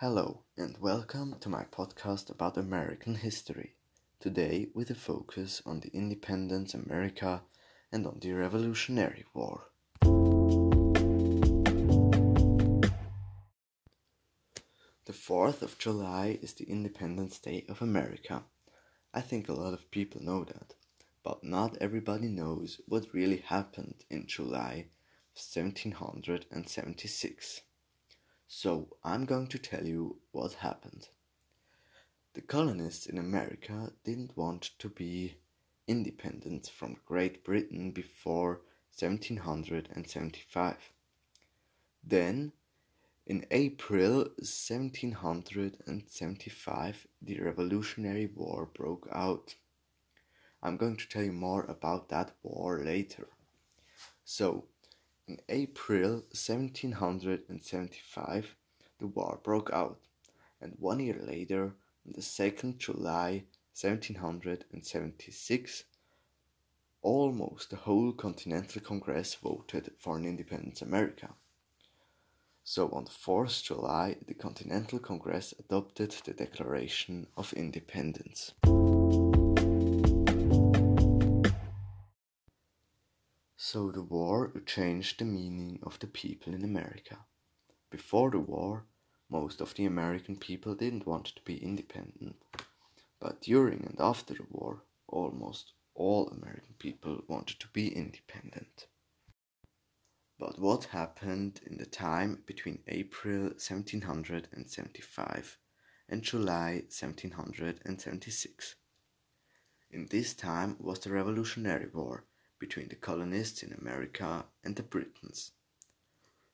Hello, and welcome to my podcast about American history. Today, with a focus on the independence America and on the Revolutionary War. The 4th of July is the Independence Day of America. I think a lot of people know that, but not everybody knows what really happened in July 1776. So I'm going to tell you what happened. The colonists in America didn't want to be independent from Great Britain before 1775. Then, in April 1775, the Revolutionary War broke out. I'm going to tell you more about that war later. So, in April 1775, the war broke out, and one year later, on the 2nd July 1776, almost the whole Continental Congress voted for an independent America. So on the 4th July, the Continental Congress adopted the Declaration of Independence. So the war changed the meaning of the people in America. Before the war, most of the American people didn't want to be independent. But during and after the war, almost all American people wanted to be independent. But what happened in the time between April 1775 and July 1776? In this time was the Revolutionary War between the colonists in America and the Britons.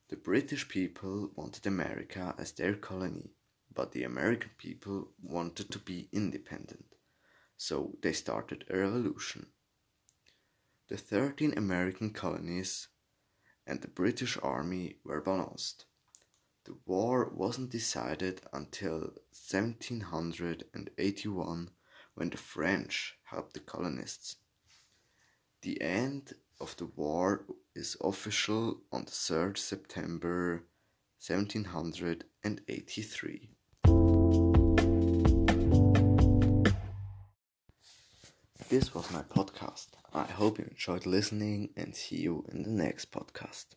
The British people wanted America as their colony, but the American people wanted to be independent, so they started a revolution. The 13 American colonies and the British army were balanced. The war wasn't decided until 1781 when the French helped the colonists. The end of the war is official on the 3rd September 1783. This was my podcast. I hope you enjoyed listening and see you in the next podcast.